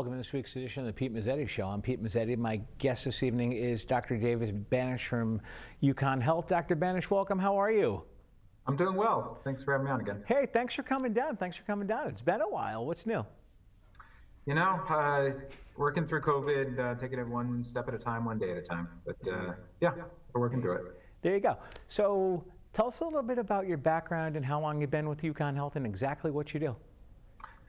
Welcome to this week's edition of the Pete Mezzetti Show. I'm Pete Mezzetti. My guest this evening is Dr. David Banach from UConn Health. Dr. Banach, welcome. How are you? I'm doing well. Thanks for having me on again. Hey, thanks for coming down. Thanks for coming down. It's been a while. What's new? You know, uh, working through COVID, uh, taking it one step at a time, one day at a time. But uh, yeah, we're working through it. There you go. So tell us a little bit about your background and how long you've been with UConn Health and exactly what you do.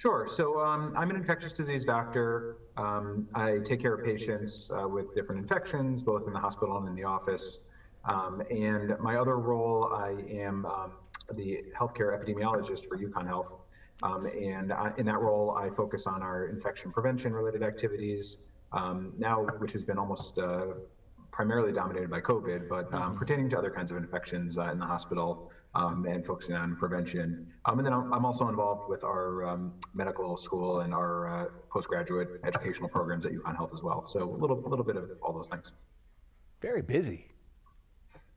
Sure. So um, I'm an infectious disease doctor. Um, I take care of patients uh, with different infections, both in the hospital and in the office. Um, and my other role, I am um, the healthcare epidemiologist for UConn Health. Um, and I, in that role, I focus on our infection prevention related activities um, now, which has been almost uh, primarily dominated by COVID, but um, mm-hmm. pertaining to other kinds of infections uh, in the hospital um, and focusing on prevention. Um, and then I'm, I'm, also involved with our um, medical school and our uh, postgraduate educational programs at UConn Health as well. So a little, a little bit of all those things. Very busy.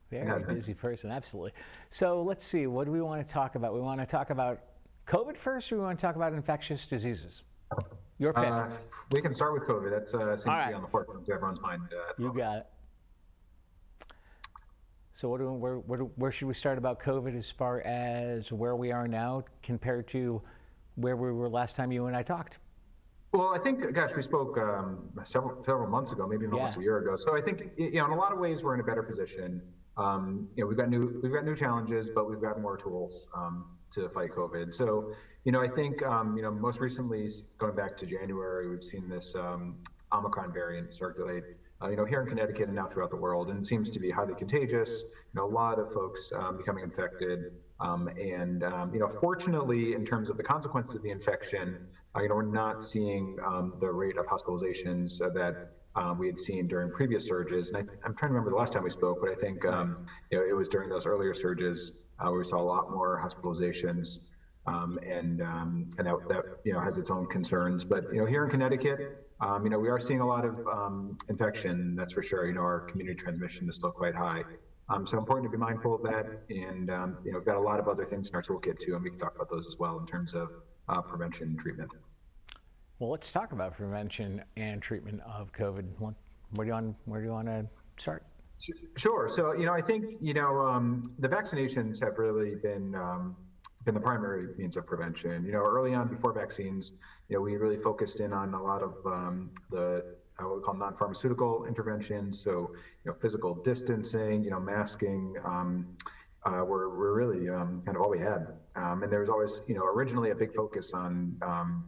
Very yeah, busy person, absolutely. So let's see, what do we want to talk about? We want to talk about COVID first, or we want to talk about infectious diseases? Your pick. Uh, we can start with COVID. That uh, seems right. to be on the forefront of everyone's mind. Uh, you got it. So what do, where, where, where should we start about COVID as far as where we are now compared to where we were last time you and I talked? Well, I think, gosh, we spoke um, several several months ago, maybe almost yeah. a year ago. So I think, you know, in a lot of ways, we're in a better position. Um, you know, we've got new we've got new challenges, but we've got more tools um, to fight COVID. So, you know, I think, um, you know, most recently, going back to January, we've seen this um, Omicron variant circulate uh, you know, here in Connecticut and now throughout the world, and it seems to be highly contagious. You know, a lot of folks um, becoming infected, um, and um, you know, fortunately, in terms of the consequences of the infection, uh, you know, we're not seeing um, the rate of hospitalizations uh, that um, we had seen during previous surges. And I, am trying to remember the last time we spoke, but I think um, you know it was during those earlier surges uh, where we saw a lot more hospitalizations. Um, and um, and that, that you know has its own concerns. But you know here in Connecticut, um, you know, we are seeing a lot of um, infection, that's for sure. You know, our community transmission is still quite high. Um, so important to be mindful of that. And, um, you know, we've got a lot of other things in our toolkit too, and we can talk about those as well in terms of uh, prevention and treatment. Well, let's talk about prevention and treatment of COVID. Where do you want, where do you want to start? Sure. So, you know, I think, you know, um, the vaccinations have really been been the primary means of prevention. You know, early on before vaccines, you know, we really focused in on a lot of um, the what we call non-pharmaceutical interventions. So, you know, physical distancing, you know, masking. Um, uh, were, were really um, kind of all we had. Um, and there was always, you know, originally a big focus on um,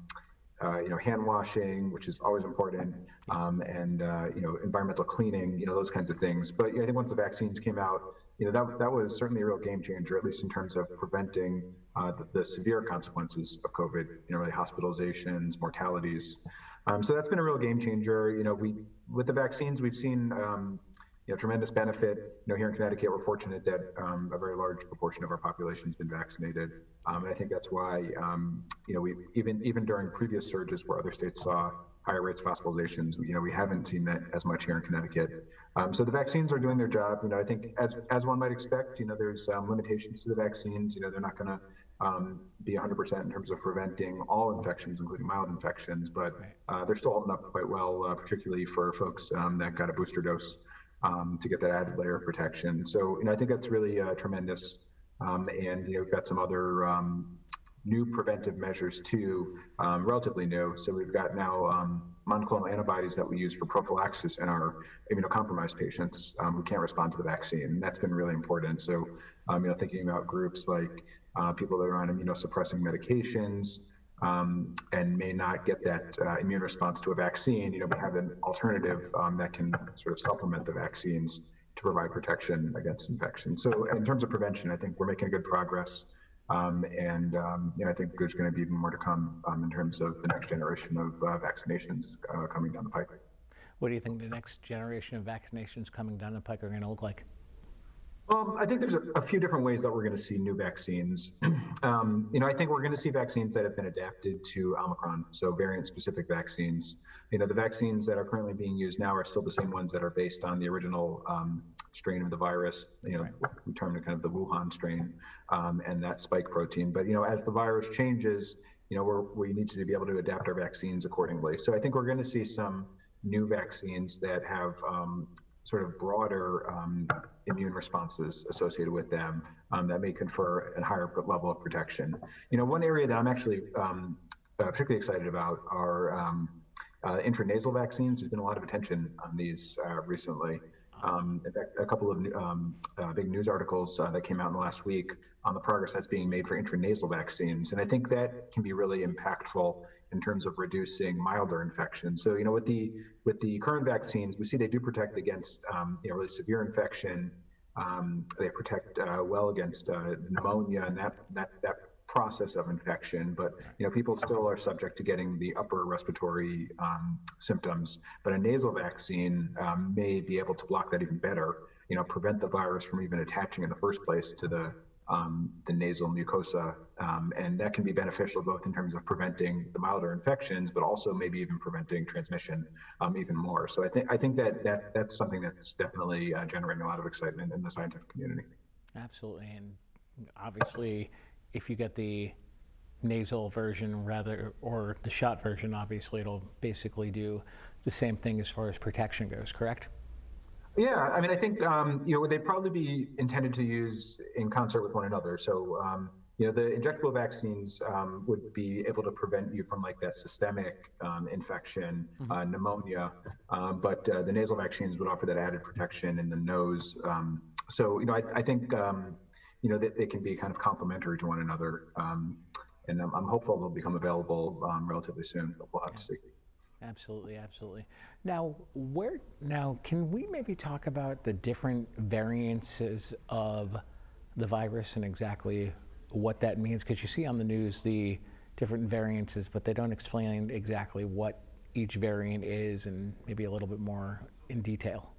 uh, you know, hand washing, which is always important, um, and uh, you know, environmental cleaning, you know, those kinds of things. But you know, I think once the vaccines came out, you know, that that was certainly a real game changer, at least in terms of preventing uh, the, the, severe consequences of COVID. You know, really hospitalizations, mortalities. Um, so that's been a real game changer. You know, we with the vaccines, we've seen um, you know, tremendous benefit. You know, here in Connecticut, we're fortunate that um, a very large proportion of our population has been vaccinated, um, and I think that's why, um, you know, we even even during previous surges where other states saw higher rates of hospitalizations, you know, we haven't seen that as much here in Connecticut. Um, so the vaccines are doing their job. You know, I think as as one might expect, you know, there's um, limitations to the vaccines. You know, they're not going to um, be 100% in terms of preventing all infections, including mild infections, but uh, they're still holding up quite well, uh, particularly for folks that got a booster dose um, to get that added layer of protection. So, you know, I think that's really uh, tremendous. Um, and, you know, we've got some other um, new preventive measures too, um, relatively new. So we've got now um, monoclonal antibodies that we use for prophylaxis in our immunocompromised patients um, who can't respond to the vaccine. And that's been really important. So, you know, thinking about groups like uh, people that are on immunosuppressing medications, um, and may not get that uh, immune response to a vaccine, you know, we have an alternative um, that can sort of supplement the vaccines to provide protection against infection. So, in terms of prevention, I think we're making good progress. Um, and um, you know, I think there's going to be even more to come um, in terms of the next generation of uh, vaccinations uh, coming down the pike. What do you think the next generation of vaccinations coming down the pike are going to look like? Um, I think there's a, a, few different ways that we're going to see new vaccines. Um, you know, I think we're going to see vaccines that have been adapted to Omicron, so variant-specific vaccines. You know, the vaccines that are currently being used now are still the same ones that are based on the original um, strain of the virus. You know, right. we term it kind of the Wuhan strain um, and that spike protein. But you know, as the virus changes, you know, we're, we need to be able to adapt our vaccines accordingly. So I think we're going to see some new vaccines that have um, sort of broader um, immune responses associated with them um, that may confer a higher level of protection. You know, one area that I'm actually um, uh, particularly excited about are um, uh, intranasal vaccines. There's been a lot of attention on these uh, recently. Um, in fact, a couple of um, uh, big news articles uh, that came out in the last week on the progress that's being made for intranasal vaccines, and I think that can be really impactful in terms of reducing milder infections. So, you know, with the with the current vaccines, we see they do protect against um, you know really severe infection. Um, they protect uh, well against uh, pneumonia and that that that process of infection, but you know people still are subject to getting the upper respiratory um, symptoms. But a nasal vaccine um, may be able to block that even better. You know, prevent the virus from even attaching in the first place to the um, the nasal mucosa, um, and that can be beneficial both in terms of preventing the milder infections, but also maybe even preventing transmission um, even more. So I think I think that that that's something that's definitely uh, generating a lot of excitement in the scientific community. Absolutely, and obviously, if you get the nasal version rather or the shot version, obviously it'll basically do the same thing as far as protection goes. Correct? Yeah, I mean, I think um, you know they'd probably be intended to use in concert with one another. So um, you know, the injectable vaccines um, would be able to prevent you from like that systemic um, infection, mm-hmm. uh, pneumonia, um, but uh, the nasal vaccines would offer that added protection in the nose. Um, so you know, I, I think you know they, they, can be kind of complementary to one another, um, and I'm, I'm, hopeful they'll become available um, relatively soon. But we'll have to see. Absolutely, absolutely. Now, where now can we maybe talk about the different variances of the virus and exactly what that means? Because you see on the news the different variances, but they don't explain exactly what each variant is and maybe a little bit more in detail.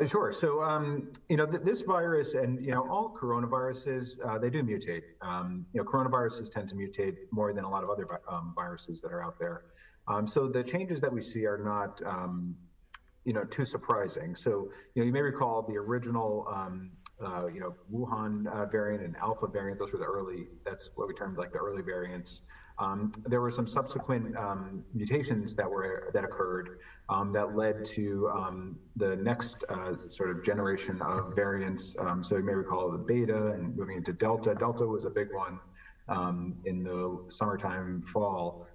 Uh, sure. So, um, you know, th- this virus and, you know, all coronaviruses, uh, they do mutate. Um, you know, coronaviruses tend to mutate more than a lot of other um, viruses that are out there. Um, so the changes that we see are not, um, you know, too surprising. So, you know, you may recall the original, um, uh, you know, Wuhan uh, variant and Alpha variant. Those were the early. That's what we termed like the early variants. Um, there were some subsequent um, mutations that were that occurred um, that led to um, the next uh, sort of generation of variants. Um, so you may recall the beta and moving into delta. Delta was a big one um, in the summertime, fall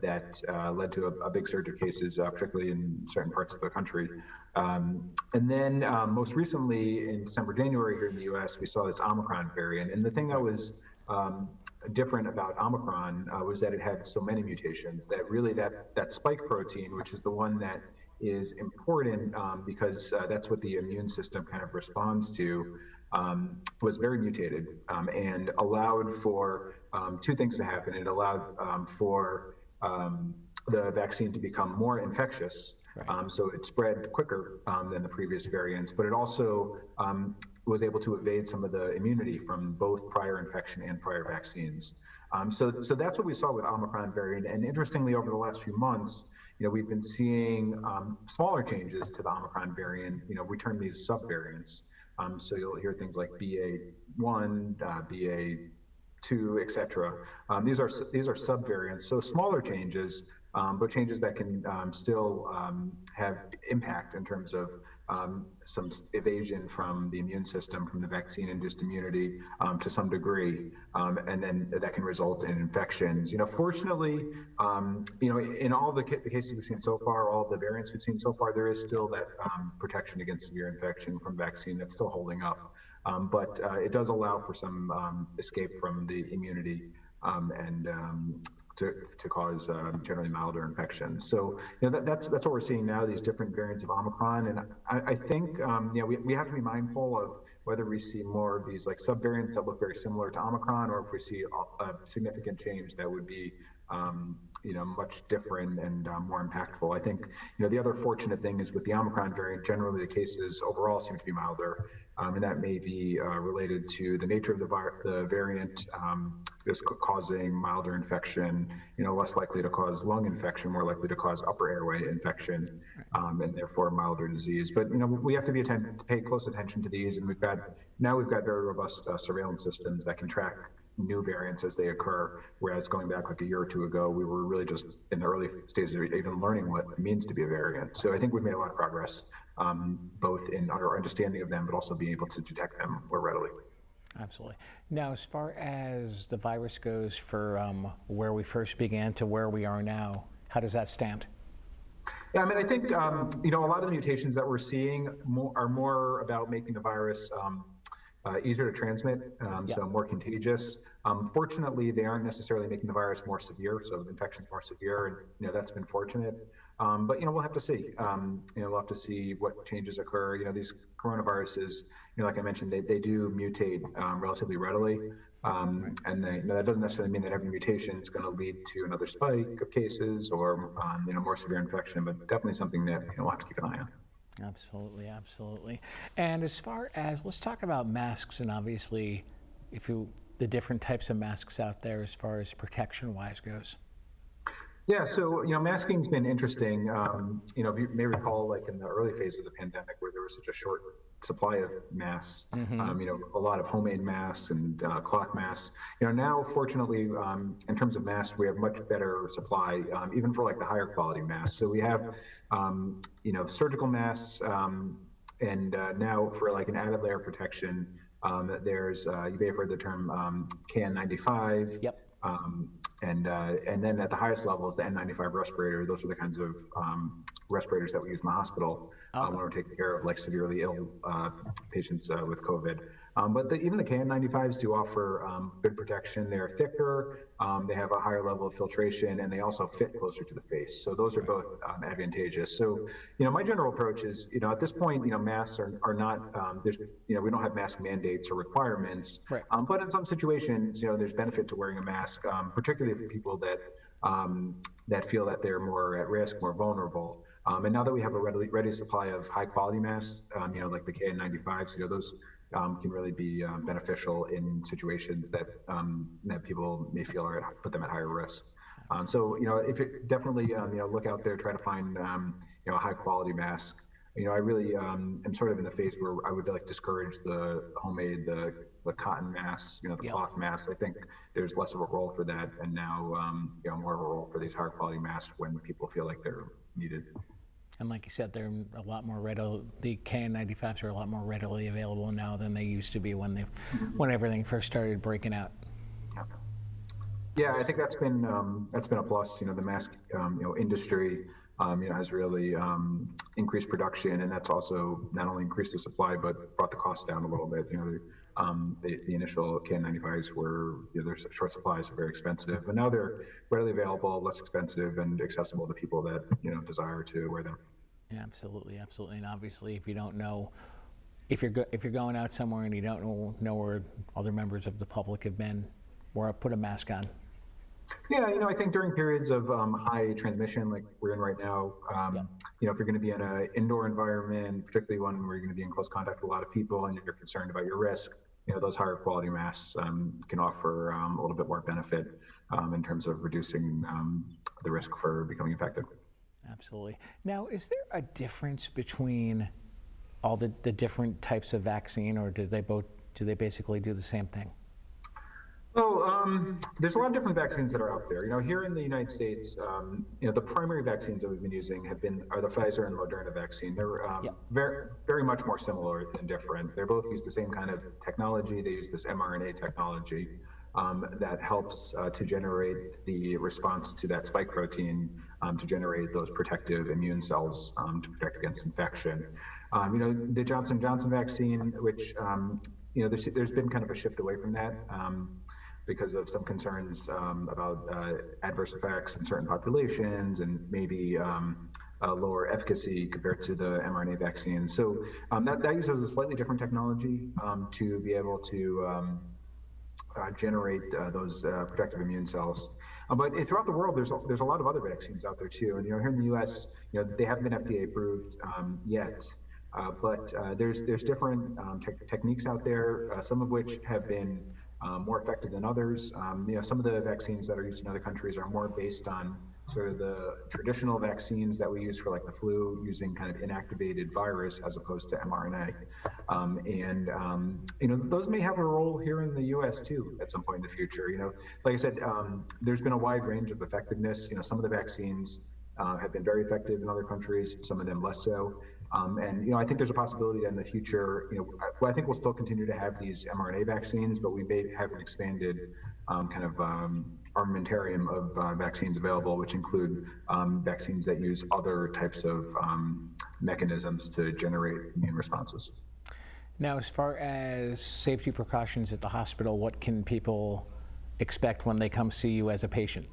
that uh, led to a, a, big surge of cases, uh, particularly in certain parts of the country. And then most recently in December, January here in the US, we saw this Omicron variant. And the thing that was um, different about Omicron uh, was that it had so many mutations that really that, that spike protein, which is the one that is important um, because uh, that's what the immune system kind of responds to, um, was very mutated um, and allowed for um, two things to happen. It allowed um, for um, the vaccine to become more infectious, right. so it spread quicker than the previous variants, but it also was able to evade some of the immunity from both prior infection and prior vaccines. so, so that's what we saw with Omicron variant. And interestingly, over the last few months, you know, we've been seeing um, smaller changes to the Omicron variant. You know, we term these subvariants. Um, so you'll hear things like BA1, uh, BA2, et cetera. Um, these are these are subvariants, so smaller changes, um, but changes that can um, still um, have impact in terms of um, some evasion from the immune system, from the vaccine-induced immunity um, to some degree, um, and then that can result in infections. You know, fortunately, um, you know, in all the, ca- the, cases we've seen so far, all the variants we've seen so far, there is still that um, protection against severe infection from vaccine that's still holding up. Um, but uh, it does allow for some escape from the immunity um, and um, to, to cause um, generally milder infections. So you know, that, that's that's what we're seeing now. These different variants of Omicron, and I, I think um, you know we, we have to be mindful of whether we see more of these like subvariants that look very similar to Omicron, or if we see a, a significant change that would be um, you know much different and um, more impactful. I think you know the other fortunate thing is with the Omicron variant, generally the cases overall seem to be milder, um, and that may be uh, related to the nature of the, the variant, um, just causing milder infection, you know, less likely to cause lung infection, more likely to cause upper airway infection, um, and therefore milder disease. But you know, we have to be attention to pay close attention to these, and we've got now we've got very robust uh, surveillance systems that can track new variants as they occur. Whereas going back like a year or two ago, we were really just in the early stages of even learning what it means to be a variant. So I think we've made a lot of progress, um, both in our understanding of them, but also being able to detect them more readily. Absolutely. Now, as far as the virus goes, for um, where we first began to where we are now, how does that stand? Yeah, I mean, I think um, you know a lot of the mutations that we're seeing more, are more about making the virus um, uh, easier to transmit, um, yeah. so more contagious. Um, fortunately, they aren't necessarily making the virus more severe, so the infection's more severe, and you know that's been fortunate. Um, but you know we'll have to see. Um, you know we'll have to see what changes occur. You know these coronaviruses, you know, like I mentioned, they, they do mutate um, relatively readily, um, and they, you know, that doesn't necessarily mean that every mutation is going to lead to another spike of cases or you know more severe infection, but definitely something that you know, we'll have to keep an eye on. Absolutely, absolutely. And as far as let's talk about masks, and obviously, if you the different types of masks out there as far as protection wise goes. Yeah, so you know, masking's been interesting. Um, you know, if you may recall, like in the early phase of the pandemic, where there was such a short supply of masks. Mm-hmm. Um, you know, a lot of homemade masks and uh, cloth masks. You know, now fortunately, um, in terms of masks, we have much better supply, um, even for like the higher quality masks. So we have, um, you know, surgical masks, um, and uh, now for like an added layer of protection, um, there's uh, you may have heard the term KN95. Yep. and uh, and then at the highest levels, the N95 respirator. Those are the kinds of respirators that we use in the hospital um, when we're taking care of like severely ill uh, patients uh, with COVID. Um, but the, even the KN95s do offer um, good protection. They're thicker, um, they have a higher level of filtration, and they also fit closer to the face. So those are both um, advantageous. So, you know, my general approach is, you know, at this point, you know, masks are, are not, um, there's, you know, we don't have mask mandates or requirements. Right. but in some situations, you know, there's benefit to wearing a mask, particularly for people that that feel that they're more at risk, more vulnerable. Um, and now that we have a ready, ready supply of high quality masks, um, you know, like the KN95s, you know, those um, can really be um, beneficial in situations that um, that people may feel are at, put them at higher risk. Um, so, you know, if it definitely, you know, look out there, try to find, you know, a high quality mask. You know, I really am sort of in the phase where I would like discourage the homemade, the the cotton masks, you know, the yep. cloth masks. I think there's less of a role for that, and now, you know, more of a role for these higher quality masks when people feel like they're needed. And like you said, they're a lot more readily. The KN95s are a lot more readily available now than they used to be when they, when everything first started breaking out. Yeah, I think that's been um, that's been a plus. You know, the mask um, you know industry um, you know has really um, increased production, and that's also not only increased the supply but brought the cost down a little bit. You know, um, the, the, initial KN95s were, you know, their short supplies very expensive, but now they're readily available, less expensive, and accessible to people that you know desire to wear them. Yeah, absolutely, absolutely, and obviously, if you don't know, if you're go- if you're going out somewhere and you don't know, know where other members of the public have been, or put a mask on. Yeah, you know, I think during periods of um, high transmission, like we're in right now, um, yeah. you know, if you're going to be in an indoor environment, particularly one where you're going to be in close contact with a lot of people and you're concerned about your risk, you know, those higher quality masks um, can offer um, a little bit more benefit um, in terms of reducing um, the risk for becoming infected. Absolutely. Now, is there a difference between all the, the different types of vaccine, or do they both do they basically do the same thing? Well, um, there's a lot of different vaccines that are out there. You know, here in the United States, um, you know, the primary vaccines that we've been using have been are the Pfizer and Moderna vaccine. They're um, yep. very, very much more similar than different. They both use the same kind of technology. They use this mRNA technology um, that helps uh, to generate the response to that spike protein um, to generate those protective immune cells um, to protect against infection. you know, the Johnson Johnson vaccine, which you know, there's, there's been kind of a shift away from that because of some concerns um, about uh, adverse effects in certain populations and maybe um, lower efficacy compared to the mRNA vaccines. So um, that, that uses a slightly different technology um, to be able to um, uh, generate uh, those uh, protective immune cells. Uh, but throughout the world, there's a, there's a lot of other vaccines out there too. And you know, here in the U.S., you know, they haven't been FDA approved um, yet. Uh, but uh, there's there's different um, te- techniques out there, some of which have been um, more effective than others. Um, you know, some of the vaccines that are used in other countries are more based on sort of the traditional vaccines that we use for like the flu using kind of inactivated virus as opposed to mRNA. Um, and, um, you know, those may have a role here in the US too at some point in the future. You know, like I said, um, there's been a wide range of effectiveness. You know, some of the vaccines uh, have been very effective in other countries, some of them less so. Um, and you know, I think there's a possibility that in the future, you know, well, I think we'll still continue to have these mRNA vaccines, but we may have an expanded um, kind of um, armamentarium of uh, vaccines available, which include um, vaccines that use other types of um, mechanisms to generate immune responses. Now, as far as safety precautions at the hospital, what can people expect when they come see you as a patient?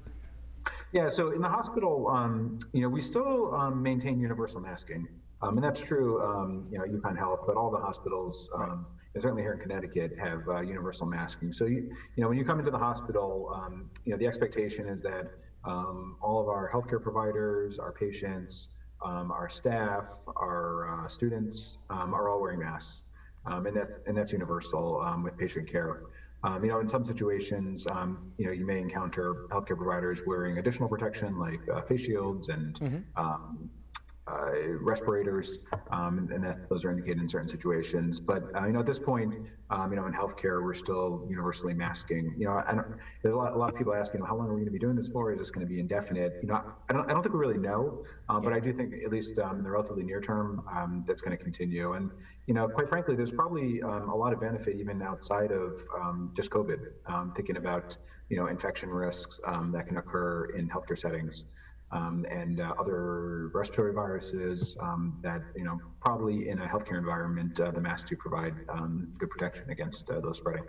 Yeah, so in the hospital, um, you know, we still um, maintain universal masking, um, and that's true, um, you know, UConn Health, but all the hospitals, right. and certainly here in Connecticut, have uh, universal masking. So, you, you know, when you come into the hospital, um, you know, the expectation is that um, all of our healthcare providers, our patients, our staff, our uh, students are all wearing masks, and that's and that's universal with patient care. Um, you know, in some situations, um, you know, you may encounter healthcare providers wearing additional protection like uh, face shields and mm-hmm. um, uh, respirators, um, and that those are indicated in certain situations. But uh, you know, at this point, um, you know, in healthcare, we're still universally masking. You know, I don't, there's a lot, a lot of people asking, how long are we going to be doing this for? Is this going to be indefinite? You know, I don't, I don't think we really know, um, but I do think at least um, in the relatively near term, um, that's going to continue. And you know, quite frankly, there's probably um, a lot of benefit even outside of just COVID. thinking about you know infection risks that can occur in healthcare settings um, and uh, other respiratory viruses that, you know, probably in a healthcare environment, uh, the masks do provide um, good protection against uh, those spreading.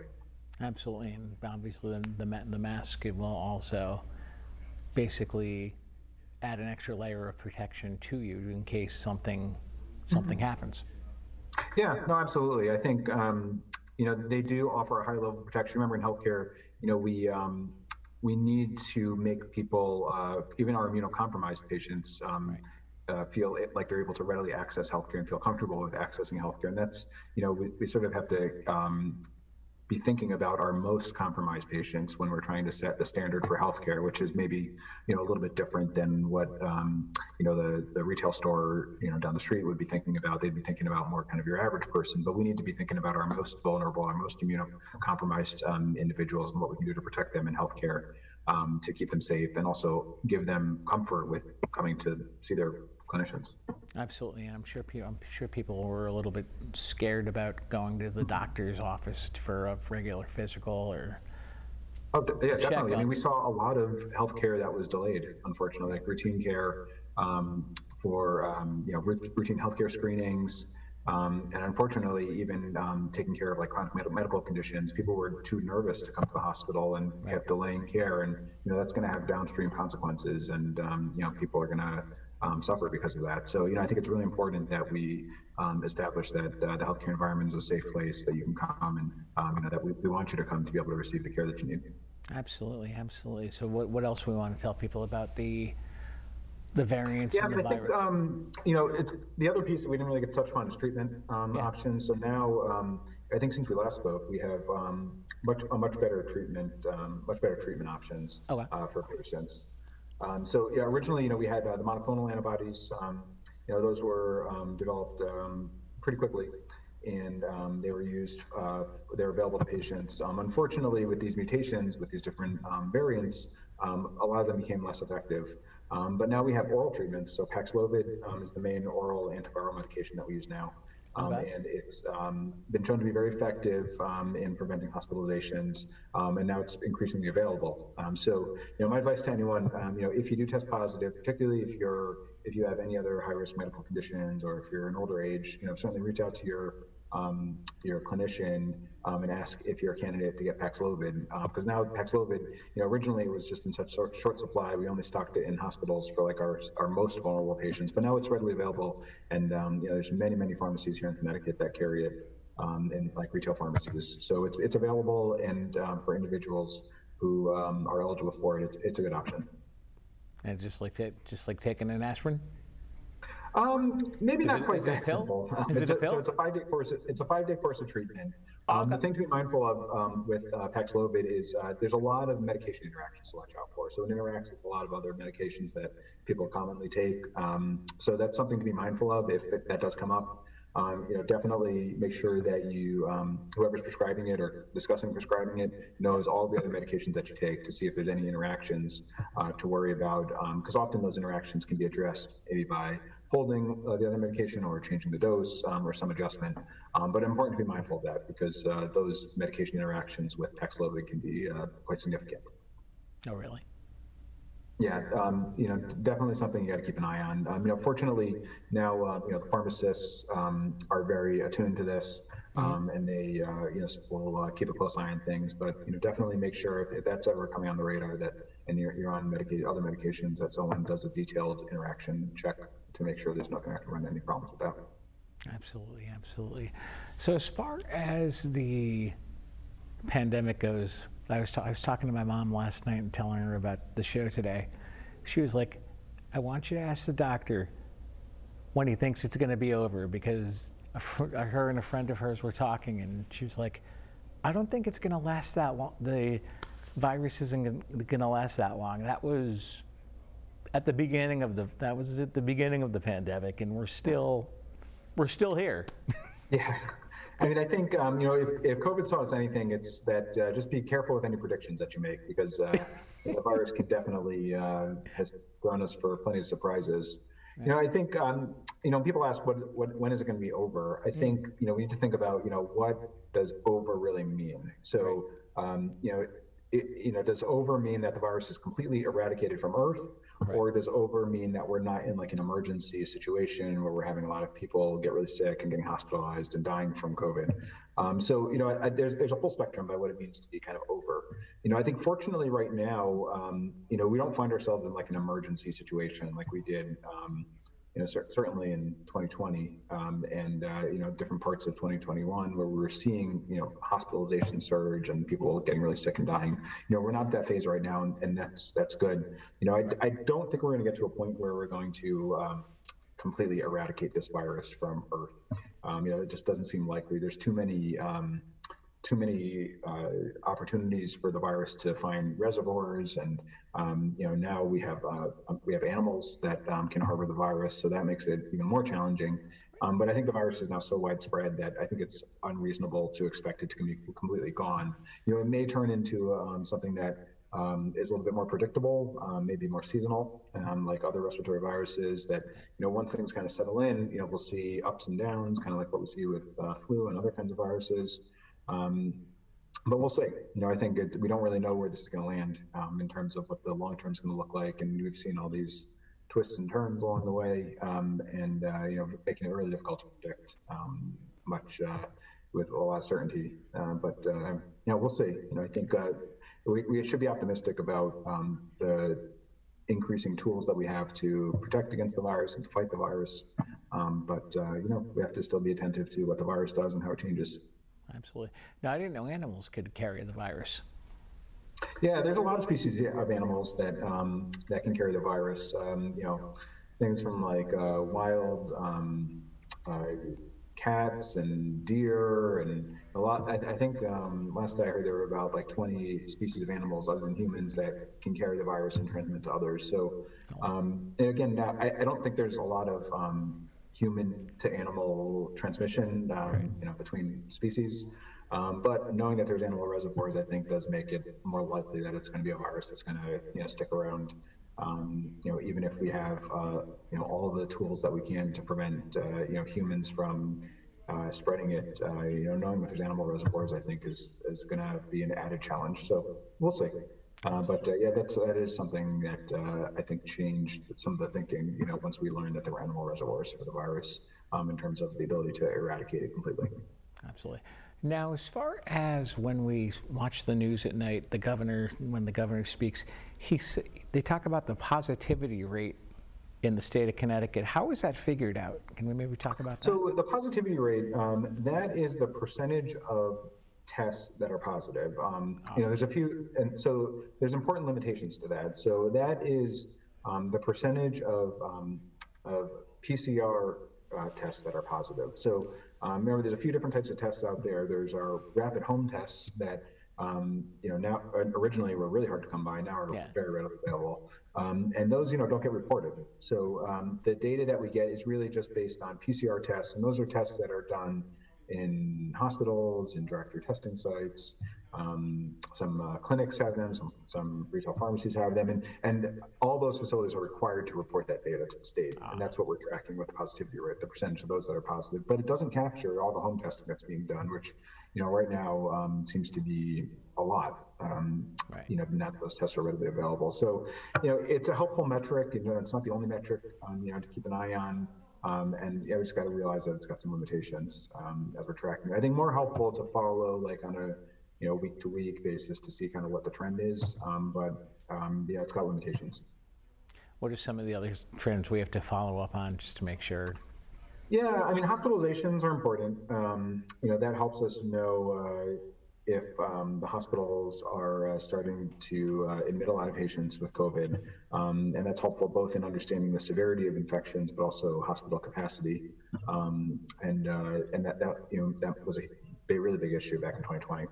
Absolutely. And obviously, the, the, the mask will also basically add an extra layer of protection to you in case something something mm-hmm. happens. Yeah, no, absolutely. I think um, you know they do offer a high level of protection. Remember, in healthcare, you know, we um, we need to make people, uh, even our immunocompromised patients, um, right. uh, feel it, like they're able to readily access healthcare and feel comfortable with accessing healthcare. And that's, you know, we, we sort of have to um, be thinking about our most compromised patients when we're trying to set the standard for healthcare, which is maybe you know a little bit different than what um, you know the the retail store you know down the street would be thinking about. They'd be thinking about more kind of your average person, but we need to be thinking about our most vulnerable, our most immunocompromised um, individuals, and what we can do to protect them in healthcare. Um, to keep them safe and also give them comfort with coming to see their clinicians. Absolutely, and I'm sure people, I'm sure people were a little bit scared about going to the doctor's office for a regular physical or. Oh, yeah, definitely. I mean, we saw a lot of healthcare that was delayed, unfortunately, like routine care um, for um, you know routine healthcare screenings, um, and unfortunately, even um, taking care of like chronic med- medical conditions, people were too nervous to come to the hospital and kept delaying care, and you know that's going to have downstream consequences, and um, you know people are going to um, suffer because of that. So, you know, I think it's really important that we um, establish that uh, the healthcare environment is a safe place that you can come and, um, you know, that we, we want you to come to be able to receive the care that you need. Absolutely, absolutely. So, what, what else we want to tell people about the the variants yeah, in the I virus? think um, you know it's the other piece that we didn't really get to touch on is treatment um, yeah. options. So now, um, I think since we last spoke, we have um, much a much better treatment, um, much better treatment options okay. uh, for patients. Um, so yeah, originally, you know, we had uh, the monoclonal antibodies. Um, you know, those were um, developed um, pretty quickly, and um, they were used. Uh, they're available to patients. Um, unfortunately, with these mutations, with these different variants, a lot of them became less effective. but now we have oral treatments. So Paxlovid is the main oral antiviral medication that we use now. Um, okay. And it's um, been shown to be very effective um, in preventing hospitalizations, um, and now it's increasingly available. Um, so, you know, my advice to anyone, um, you know, if you do test positive, particularly if you're if you have any other high risk medical conditions or if you're an older age, you know, certainly reach out to your um, your clinician um, and ask if you're a candidate to get Paxlovid. Because uh, now Paxlovid, you know, originally it was just in such short, supply. We only stocked it in hospitals for like our, our most vulnerable patients. But now it's readily available, and um, you know, there's many many pharmacies here in Connecticut that carry it, um, in like retail pharmacies. So it's it's available, and um, for individuals who um, are eligible for it, it's, it's a good option. And just like that, just like taking an aspirin. Um, maybe is not it, quite that simple. Is it's it a? So it's a five day course. It's a five day course of treatment Um, the thing to be mindful of um, with uh, Paxlovid is uh, there's a lot of medication interactions to watch out for. So it interacts with a lot of other medications that people commonly take. Um, so that's something to be mindful of if, if that does come up. Um, you know, definitely make sure that you, um, whoever's prescribing it or discussing prescribing it, knows all the other medications that you take to see if there's any interactions uh, to worry about. Because um, often those interactions can be addressed maybe by holding uh, the other medication or changing the dose um, or some adjustment. Um, but important to be mindful of that because uh, those medication interactions with Paxlovid can be uh, quite significant. Oh, really? Yeah, um, you know, definitely something you got to keep an eye on. Um, you know, fortunately now, uh, you know, the pharmacists um, are very attuned to this, mm-hmm. um, and they, uh, you know, will uh, keep a close eye on things. But you know, definitely make sure if, if that's ever coming on the radar that, and you're, you're on medicated other medications, that someone does a detailed interaction check to make sure there's not going to run any problems with that. Absolutely, absolutely. So as far as the pandemic goes, I was, I was talking to my mom last night and telling her about the show today. She was like, I want you to ask the doctor when he thinks it's going to be over because her and a friend of hers were talking and she was like, I don't think it's going to last that long. The virus isn't going to last that long. That was at the beginning of the that was at the beginning of the pandemic and we're still we're still here. yeah. I mean, I think um, you know if, if COVID taught us anything, it's that uh, just be careful with any predictions that you make because uh, the virus can definitely uh, has thrown us for plenty of surprises. Right. You know, I think um, you know people ask what, what when is it going to be over? I mm. think you know we need to think about you know what does over really mean. So um, you know, it, you know, does over mean that the virus is completely eradicated from Earth? Right. Or does over mean that we're not in like an emergency situation where we're having a lot of people get really sick and getting hospitalized and dying from COVID? Um, so you know, I, there's there's a full spectrum by what it means to be kind of over. You know, I think fortunately right now, um, you know, we don't find ourselves in like an emergency situation like we did. Um, you know, certainly in 2020 um, and, uh, you know, different parts of 2021 where we were seeing, you know, hospitalization surge and people getting really sick and dying. You know, we're not at that phase right now, and, and that's that's good. You know, I, I don't think we're going to get to a point where we're going to um, completely eradicate this virus from Earth. Um, you know, it just doesn't seem likely. There's too many um, too many uh, opportunities for the virus to find reservoirs, and um, you know now we have uh, um, we have animals that um, can harbor the virus, so that makes it even more challenging. Um, but I think the virus is now so widespread that I think it's unreasonable to expect it to be completely gone. You know, it may turn into um, something that um, is a little bit more predictable, um, maybe more seasonal, um, like other respiratory viruses. That you know, once things kind of settle in, you know, we'll see ups and downs, kind of like what we see with uh, flu and other kinds of viruses. Um, but we'll see. You know, I think it, we don't really know where this is going to land um, in terms of what the long term is going to look like, and we've seen all these twists and turns along the way, um, and uh, you know, making it really difficult to predict um, much uh, with a lot of certainty. Uh, but uh, you know, we'll see. You know, I think uh, we, we should be optimistic about um, the increasing tools that we have to protect against the virus and to fight the virus. Um, but uh, you know, we have to still be attentive to what the virus does and how it changes absolutely. Now, I didn't know animals could carry the virus. Yeah, there's a lot of species of animals that um, that can carry the virus. Um, you know, things from like uh, wild um, uh, cats and deer and a lot. I, I think um, last I heard there were about like 20 species of animals other than humans that can carry the virus and transmit to others. So, um, and again, I, I, don't think there's a lot of um, human to animal transmission, um, right. you know, between species. Um, but knowing that there's animal reservoirs, I think, does make it more likely that it's going to be a virus that's going to, you know, stick around. Um, you know, even if we have, uh, you know, all the tools that we can to prevent, uh, you know, humans from uh, spreading it. Uh, you know, knowing that there's animal reservoirs, I think, is is going to be an added challenge. So we'll see. Uh, but uh, yeah, that's that is something that uh, I think changed some of the thinking. You know, once we learned that there were animal reservoirs for the virus, um, in terms of the ability to eradicate it completely. Absolutely. Now, as far as when we watch the news at night, the governor, when the governor speaks, he they talk about the positivity rate in the state of Connecticut. How is that figured out? Can we maybe talk about that? So the positivity rate, um, that is the percentage of tests that are positive. Um, you know, there's a few, and so there's important limitations to that. So that is um, the percentage of, um, of PCR uh, tests that are positive. So Um, remember, there's a few different types of tests out there. There's our rapid home tests that um, you know, now originally were really hard to come by. Now are yeah. very readily available, um, and those you know don't get reported. So um, the data that we get is really just based on PCR tests, and those are tests that are done in hospitals, in drive-through testing sites. Um, some uh, clinics have them, some, some retail pharmacies have them, and, and all those facilities are required to report that data to the state. And that's what we're tracking with the positivity rate, the percentage of those that are positive. But it doesn't capture all the home testing that's being done, which, you know, right now um, seems to be a lot. Um, right. You know, not those tests are readily available. So, you know, it's a helpful metric. You know, it's not the only metric, um, you know, to keep an eye on. Um, and yeah, we just got to realize that it's got some limitations um, as we're tracking. I think more helpful to follow like on a you know week to week basis to see kind of what the trend is. Um, but um, yeah, it's got limitations. What are some of the other trends we have to follow up on just to make sure? Yeah, I mean hospitalizations are important. Um, you know that helps us know. Uh, if um, the hospitals are uh, starting to uh, admit a lot of patients with COVID, um, and that's helpful both in understanding the severity of infections, but also hospital capacity. Um, and uh, and that, that you know that was a big, really big issue back in 2020.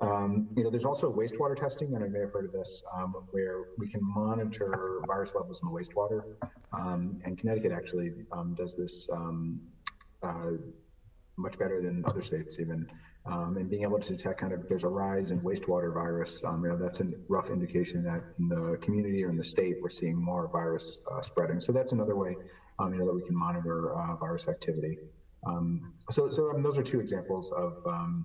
Um, you know, there's also wastewater testing, and I may have heard of this, um, where we can monitor virus levels in the wastewater. Um, and Connecticut actually does this uh, much better than other states even um, and being able to detect kind of if there's a rise in wastewater virus, um, you know, that's a rough indication that in the community or in the state we're seeing more virus uh, spreading. So that's another way, um, you know, that we can monitor uh, virus activity. Um, so, so um, those are two examples of um,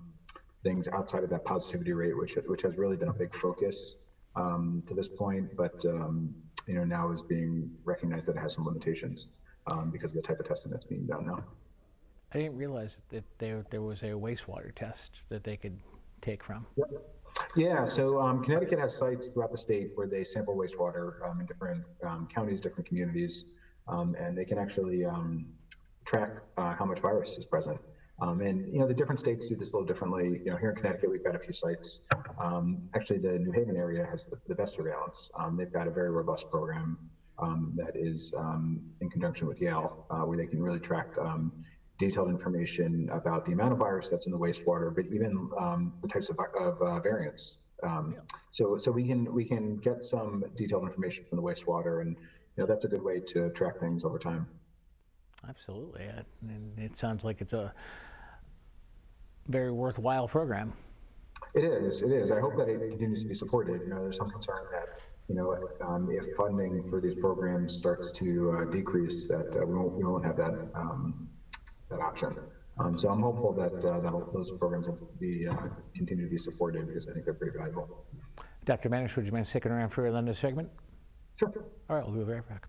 things outside of that positivity rate, which which has really been a big focus to this point, but you know now is being recognized that it has some limitations because of the type of testing that's being done now. I didn't realize that there, there was a wastewater test that they could take from. Yeah, so um, Connecticut has sites throughout the state where they sample wastewater um, in different um, counties, different communities, um, and they can actually um, track uh, how much virus is present. Um, and you know the different states do this a little differently. You know, here in Connecticut, we've got a few sites. actually, the New Haven area has the, the best surveillance. they've got a very robust program that is in conjunction with Yale, uh, where they can really track detailed information about the amount of virus that's in the wastewater, but even um, the types of, of uh, variants. Um, yeah. So, so we can we can get some detailed information from the wastewater, and you know that's a good way to track things over time. Absolutely, and it sounds like it's a very worthwhile program. It is. It is. I hope that it continues to be supported. You know, there's some concern that you know um, if funding for these programs starts to uh, decrease, that uh, we won't we won't have that um, that option. Um, so I'm hopeful that uh, that those programs will be uh, continue to be supported because I think they're pretty valuable. Dr. Banach, would you mind sticking around for another segment? Sure. All right, we'll be right back.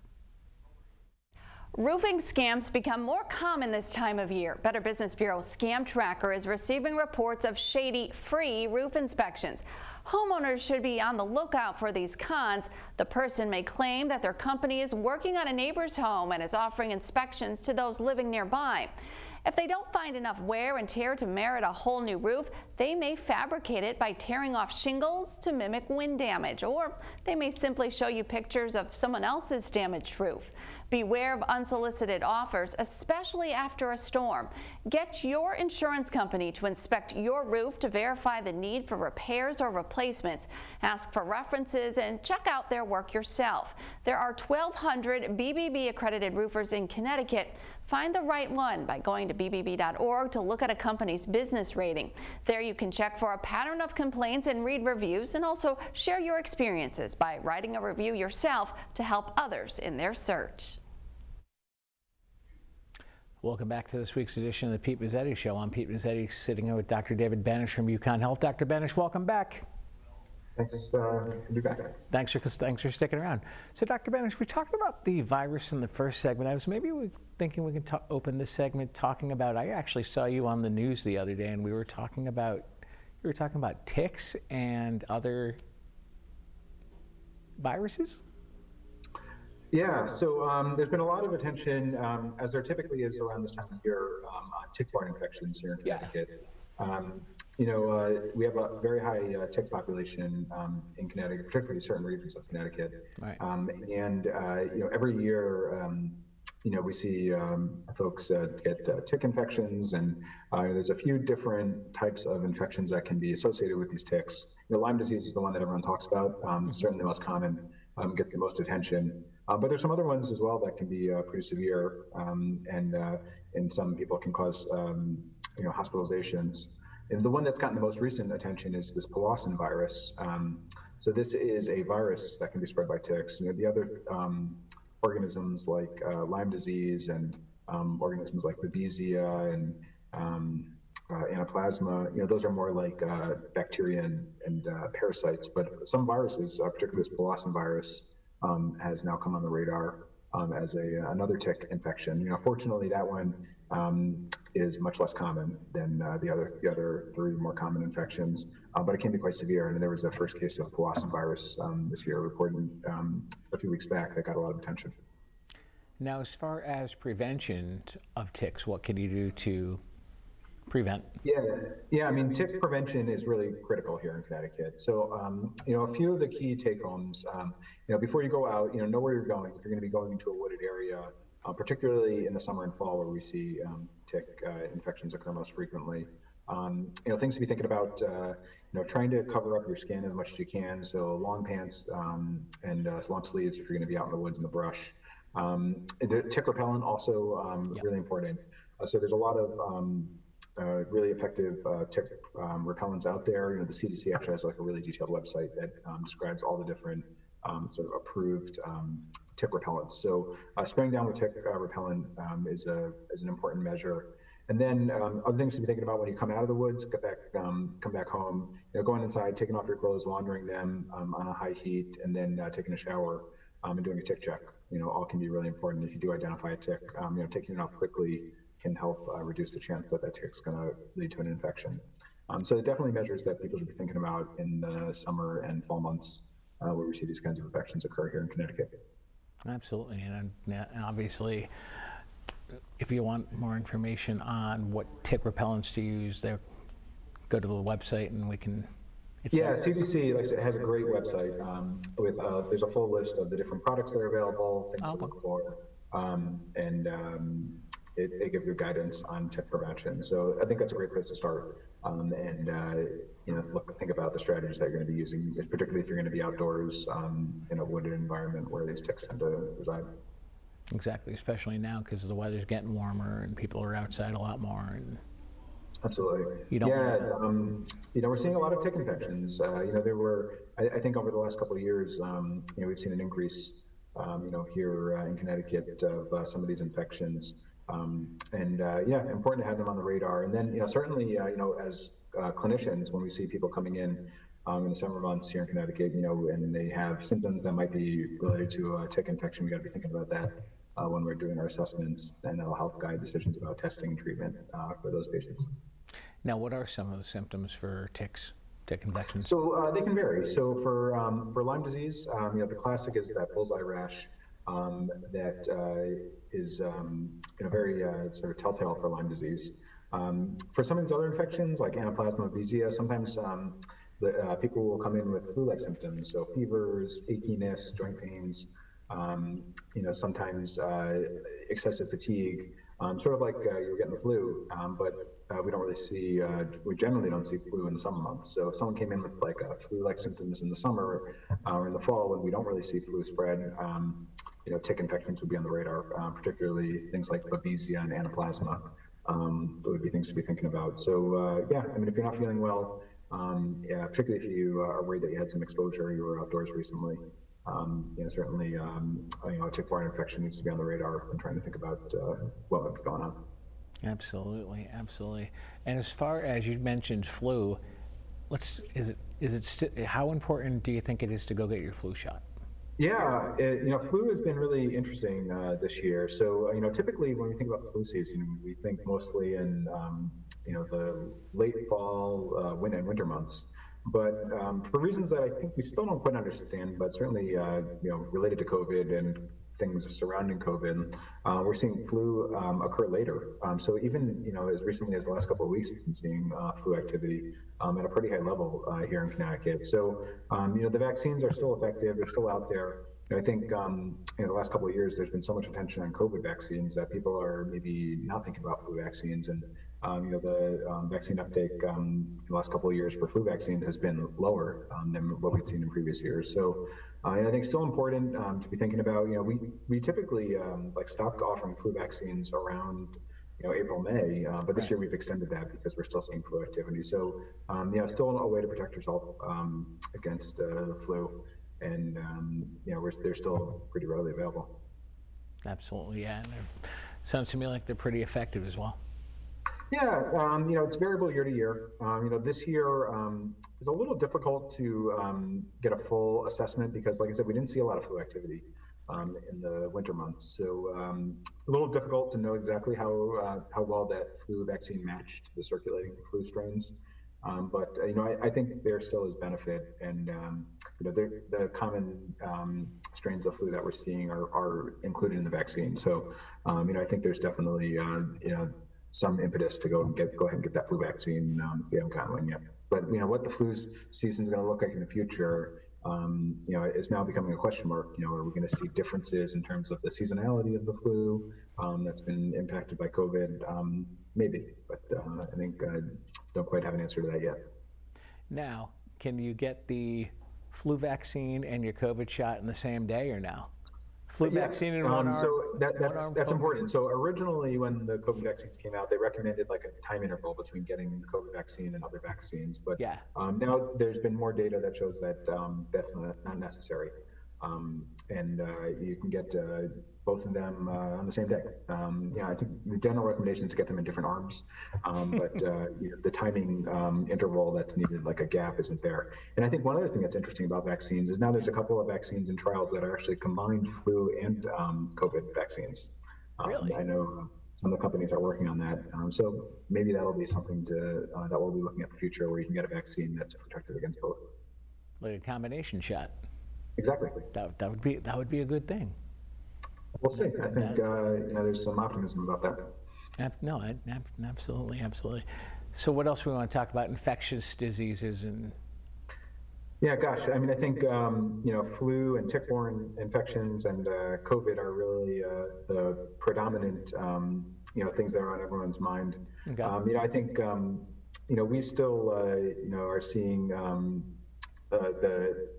Roofing scams become more common this time of year. Better Business Bureau Scam Tracker is receiving reports of shady free roof inspections. Homeowners should be on the lookout for these cons. The person may claim that their company is working on a neighbor's home and is offering inspections to those living nearby. If they don't find enough wear and tear to merit a whole new roof, they may fabricate it by tearing off shingles to mimic wind damage, or they may simply show you pictures of someone else's damaged roof. Beware of unsolicited offers, especially after a storm. Get your insurance company to inspect your roof to verify the need for repairs or replacements. Ask for references and check out their work yourself. There are 1,200 BBB accredited roofers in Connecticut. Find the right one by going to bbb.org to look at a company's business rating. There you can check for a pattern of complaints and read reviews and also share your experiences by writing a review yourself to help others in their search. Welcome back to this week's edition of the Pete Mezzetti Show. I'm Pete Mezzetti, sitting here with Dr. David Banach from UConn Health. Dr. Banach, welcome back. Thanks uh, to be back. Thanks for thanks for sticking around. So, Dr. Banach, we talked about the virus in the first segment. I was maybe thinking we could open this segment talking about. I actually saw you on the news the other day, and we were talking about you were talking about ticks and other viruses. Yeah, so um, there's been a lot of attention, um, as there typically is around this time of year, um, on tick-borne infections here in Connecticut. Yeah. Um, you know, uh, we have a very high uh, tick population um, in Connecticut, particularly certain regions of Connecticut. Right. Um, and, uh, you know, every year, um, you know, we see um, folks uh, get uh, tick infections, and uh, there's a few different types of infections that can be associated with these ticks. You know, Lyme disease is the one that everyone talks about. Um, certainly the most common, um, gets the most attention. Uh, but there's some other ones as well that can be uh, pretty severe, um, and and some people can cause um, you know hospitalizations. And the one that's gotten the most recent attention is this Powassan virus. Um, so this is a virus that can be spread by ticks. You know, the other um, organisms like uh, Lyme disease and um, organisms like Babesia and um, uh, Anaplasma, you know, those are more like uh, bacteria and, and uh, parasites. But some viruses, uh, particularly this Powassan virus, um, has now come on the radar um, as a another tick infection. You know, fortunately, that one um, is much less common than uh, the other the other three more common infections, uh, but it can be quite severe. And there was a first case of Powassan virus um, this year reported um, a few weeks back that got a lot of attention. Now, as far as prevention of ticks, what can you do to prevent? Yeah, yeah. I mean, tick prevention is really critical here in Connecticut. So, um, you know, a few of the key take homes. Um, you know, before you go out, you know, know where you're going. If you're going to be going into a wooded area, uh, particularly in the summer and fall, where we see um, tick uh, infections occur most frequently. Um, you know, things to be thinking about. Uh, you know, trying to cover up your skin as much as you can. So, long pants um, and uh, long sleeves if you're going to be out in the woods in the brush. Um, the tick repellent also um, yep. really important. Uh, so, there's a lot of um, uh, really effective uh, tick um, repellents out there. You know, the CDC actually has like a really detailed website that um, describes all the different um, sort of approved um, tick repellents. So uh, spraying down with tick uh, repellent um, is a is an important measure. And then um, other things to be thinking about when you come out of the woods, get back, come back home. You know, going inside, taking off your clothes, laundering them on a high heat, and then uh, taking a shower and doing a tick check. You know, all can be really important if you do identify a tick. you know, taking it off quickly can help uh, reduce the chance that that tick is going to lead to an infection. Um, so definitely measures that people should be thinking about in the summer and fall months uh, where we see these kinds of infections occur here in Connecticut. Absolutely, and obviously, if you want more information on what tick repellents to use, there, go to the website and we can. yeah, CDC like said, has a great website um, with uh, there's a full list of the different products that are available, things oh, to look for, um, and um, it, they give you guidance on tick prevention. So I think that's a great place to start. Um, and uh, you know, look, think about the strategies that you're going to be using, particularly if you're going to be outdoors um, in a wooded environment where these ticks tend to reside. Exactly, especially now because the weather's getting warmer and people are outside a lot more. And Absolutely. You don't yeah, um, you know, we're seeing a lot of tick infections. Uh, you know, there were, I, I, think, over the last couple of years, um, you know, we've seen an increase, um, you know, here uh, in Connecticut of uh, some of these infections. Um, and uh, yeah, important to have them on the radar. And then, you know, certainly, uh, you know, as uh, clinicians, when we see people coming in um, in the summer months here in Connecticut, you know, and they have symptoms that might be related to a tick infection, we got to be thinking about that uh, when we're doing our assessments, and that'll help guide decisions about testing and treatment uh, for those patients. Now, what are some of the symptoms for ticks? Tick infections? So uh, they can vary. So for um, for Lyme disease, um, you know, the classic is that bullseye rash um, that uh, is um, you know, very uh, sort of telltale for Lyme disease. Um, for some of these other infections, like Anaplasma babesia, sometimes um, the, uh, people will come in with flu-like symptoms, so fevers, achiness, joint pains, um, you know, sometimes uh, excessive fatigue, um, sort of like uh, you're getting the flu, but uh, we don't really see, uh, we generally don't see flu in the summer months. So if someone came in with like flu-like symptoms in the summer or in the fall when we don't really see flu spread, um, you know, tick infections would be on the radar, uh, particularly things like Babesia and Anaplasma. Um, would be things to be thinking about. So uh, yeah, I mean, if you're not feeling well, um, yeah, particularly if you uh, are worried that you had some exposure, you were outdoors recently, um, you know, certainly, um, you know, a tick-borne infection needs to be on the radar when trying to think about uh, what might be going on. Absolutely, absolutely. And as far as you mentioned flu, let's is it is it st- how important do you think it is to go get your flu shot? Yeah, it, you know, flu has been really interesting uh, this year. So, you know, typically when we think about flu season, we think mostly in, um, you know, the late fall, uh, winter, and winter months. But um, for reasons that I think we still don't quite understand, but certainly, uh, you know, related to COVID and things surrounding COVID, uh, we're seeing flu um, occur later. Um, so even you know as recently as the last couple of weeks, we've been seeing uh, flu activity um, at a pretty high level uh, here in Connecticut. So um, you know the vaccines are still effective; they're still out there. I think um, in the last couple of years, there's been so much attention on COVID vaccines that people are maybe not thinking about flu vaccines. And um, you know, the um, vaccine uptake um, in the last couple of years for flu vaccines has been lower um, than what we've seen in previous years. So, uh, I think it's still important um, to be thinking about. You know, we we typically like stopped offering flu vaccines around you know, April, May. Uh, but this year we've extended that because we're still seeing flu activity. So, um, you know, still a way to protect yourself um, against uh, the flu and um, you know they're still pretty readily available. Absolutely, yeah. And sounds to me like they're pretty effective as well. Yeah, um, you know it's variable year to year. Um, you know this year um, is a little difficult to um, get a full assessment because, like I said, we didn't see a lot of flu activity um, in the winter months, so a little difficult to know exactly how uh, how well that flu vaccine matched the circulating flu strains. Um, but uh, you know, I, I, think there still is benefit, and um, you know, the common um, strains of flu that we're seeing are, are included in the vaccine. So, um, you know, I think there's definitely uh, you know some impetus to go and get go ahead and get that flu vaccine um, if you haven't gotten one yet. But you know, what the flu season is going to look like in the future. Um, you know, is now becoming a question mark. You know, are we going to see differences in terms of the seasonality of the flu that's been impacted by COVID? maybe, but uh, I think I don't quite have an answer to that yet. Now, can you get the flu vaccine and your COVID shot in the same day or now? Flu yes. vaccine in one um, arm. So that, that's that's important. So originally, when the COVID vaccines came out, they recommended like a time interval between getting the COVID vaccine and other vaccines. But yeah. um, now there's been more data that shows that um, that's not, not necessary, um, and uh, you can get uh, both of them uh, on the same day. Um, yeah, I think the general recommendation is to get them in different arms, um, but uh, you know, the timing um, interval that's needed, like a gap, isn't there. And I think one other thing that's interesting about vaccines is now there's a couple of vaccines and trials that are actually combined flu and um, COVID vaccines. Um, really? I know some of the companies are working on that. Um, so maybe that'll be something to uh, that we'll be looking at in the future where you can get a vaccine that's protective against both. Like a combination shot. Exactly. That, that would be that would be a good thing. We'll see. I think uh, you know, there's some optimism about that. No, absolutely, absolutely. So, what else we want to talk about? Infectious diseases and. Yeah, gosh. I mean, I think um, you know, flu and tick-borne infections and uh, COVID are really uh, the predominant um, you know things that are on everyone's mind. Okay. Um, you know, I think um, you know we still uh, you know are seeing um, uh, the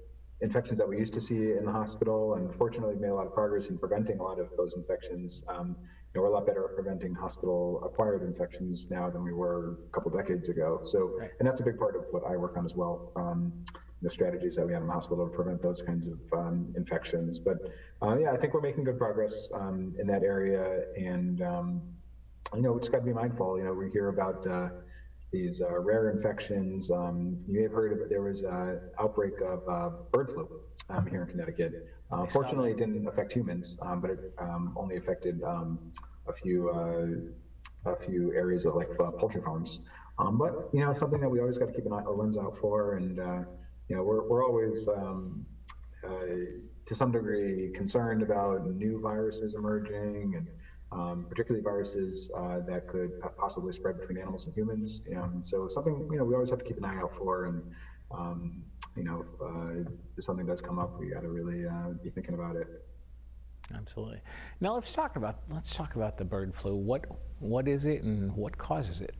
infections that we used to see in the hospital. And fortunately, we've made a lot of progress in preventing a lot of those infections. Um, you know, we're a lot better at preventing hospital-acquired infections now than we were a couple decades ago. So, and that's a big part of what I work on as well. Um, the strategies that we have in the hospital to prevent those kinds of um, infections. But uh, yeah, I think we're making good progress um, in that area. And um, you know, we just got to be mindful. You know, we hear about uh, these uh, rare infections. Um, you may have heard of it. There was an outbreak of uh, bird flu um, here in Connecticut. Uh, fortunately, it didn't affect humans, um, but it um, only affected um, a few uh, a few areas of like uh, poultry farms. Um, but you know, something that we always got to keep an eye, a lens out for, and uh, you know, we're we're always to some degree concerned about new viruses emerging and um, particularly viruses uh, that could possibly spread between animals and humans. Um, so something you know we always have to keep an eye out for, and um, you know if, uh, if, something does come up, we got to really uh, be thinking about it. Absolutely. Now let's talk about let's talk about the bird flu. What what is it, and what causes it?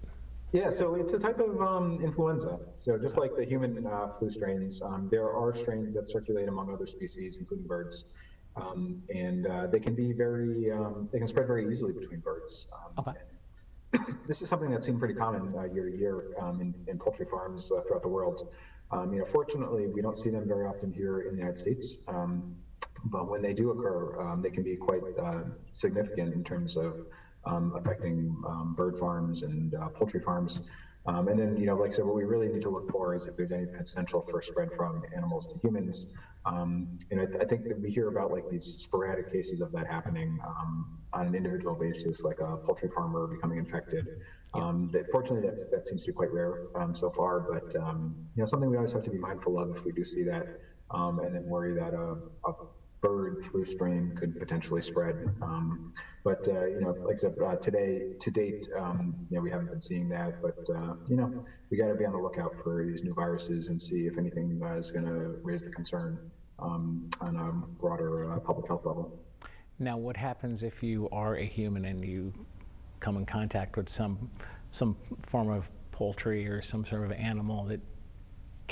Yeah, so it's a type of um, influenza. So just like the human uh, flu strains, um, there are strains that circulate among other species, including birds. Um, and uh, they can be very, um, they can spread very easily between birds. Um, okay. this is something that's seen pretty common uh, year to year um, in, in, poultry farms uh, throughout the world. Um, you know, fortunately, we don't see them very often here in the United States. Um, but when they do occur, they can be quite uh, significant in terms of affecting bird farms and uh, poultry farms. Um, and then, you know, like I said, what we really need to look for is if there's any potential for spread from animals to humans. Um, and I, th- I, think that we hear about like these sporadic cases of that happening um, on an individual basis, like a poultry farmer becoming infected. Um, that fortunately, that's, that seems to be quite rare um, so far, but um, you know, something we always have to be mindful of if we do see that, and then worry that a, a bird flu strain could potentially spread. Um, but uh, you know, like I said, uh, today to date, um, you know, we haven't been seeing that. But uh, you know, we got to be on the lookout for these new viruses and see if anything uh, is going to raise the concern. um, on a broader uh, public health level. Now, what happens if you are a human and you come in contact with some some form of poultry or some sort of animal that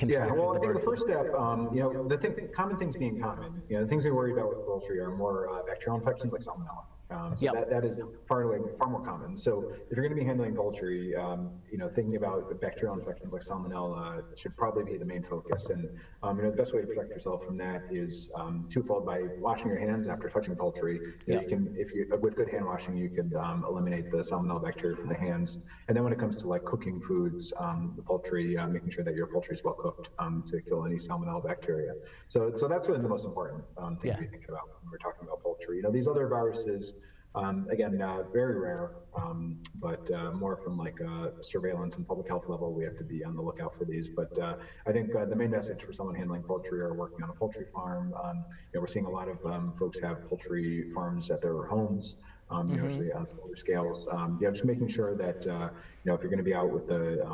yeah, well, I think the first step, um, you know, the thing, common things being common, you know, the things we worry about with poultry are more uh, bacterial infections like salmonella. Um, so yep. that, that is far away, far more common. So if you're going to be handling poultry, um, you know, thinking about bacterial infections like salmonella should probably be the main focus. And um, you know, the best way to protect yourself from that is um, twofold: by washing your hands after touching poultry. You, yep. you can, if you with good hand washing, you can um, eliminate the salmonella bacteria from the hands. And then when it comes to like cooking foods, um, the poultry, uh, making sure that your poultry is well cooked to kill any salmonella bacteria. So, so that's really the most important thing yeah. to be thinking about when we're talking about poultry. You know, these other viruses. Um, again, uh, very rare, um, but uh, more from like a surveillance and public health level, we have to be on the lookout for these. But uh, I think uh, the main message for someone handling poultry or working on a poultry farm, um, you know, we're seeing a lot of um, folks have poultry farms at their homes. Um, you mm-hmm. know, on smaller scales. Um, yeah, just making sure that uh, you know if you're going to be out with the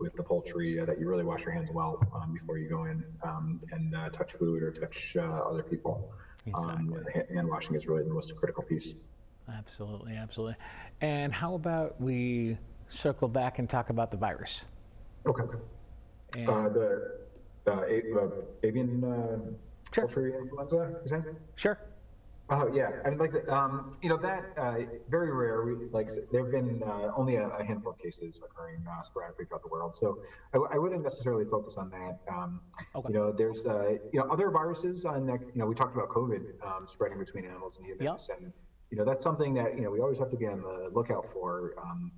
with the poultry, uh, that you really wash your hands well before you go in and touch food or touch other people. Exactly. hand washing is really the most critical piece. Absolutely, absolutely. And how about we circle back and talk about the virus? Okay. And uh, the uh, avian uh, sure. poultry influenza, you saying? Sure. Oh yeah, I mean, like um, you know that uh, very rare. We, like there have been uh, only a, a, handful of cases occurring uh, sporadically throughout the world, so I, I, wouldn't necessarily focus on that. Um, okay. You know, there's uh, you know other viruses on that. You know, we talked about COVID um, spreading between animals and humans, yep. and you know, that's something that, you know, we always have to be on the lookout for. Um,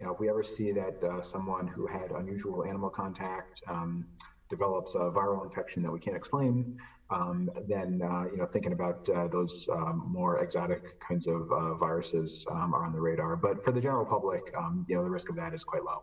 you know, if we ever see that uh, someone who had unusual animal contact um, develops a viral infection that we can't explain, um, then, uh, you know, thinking about uh, those um, more exotic kinds of uh, viruses um, are on the radar. But for the general public, um, you know, the risk of that is quite low.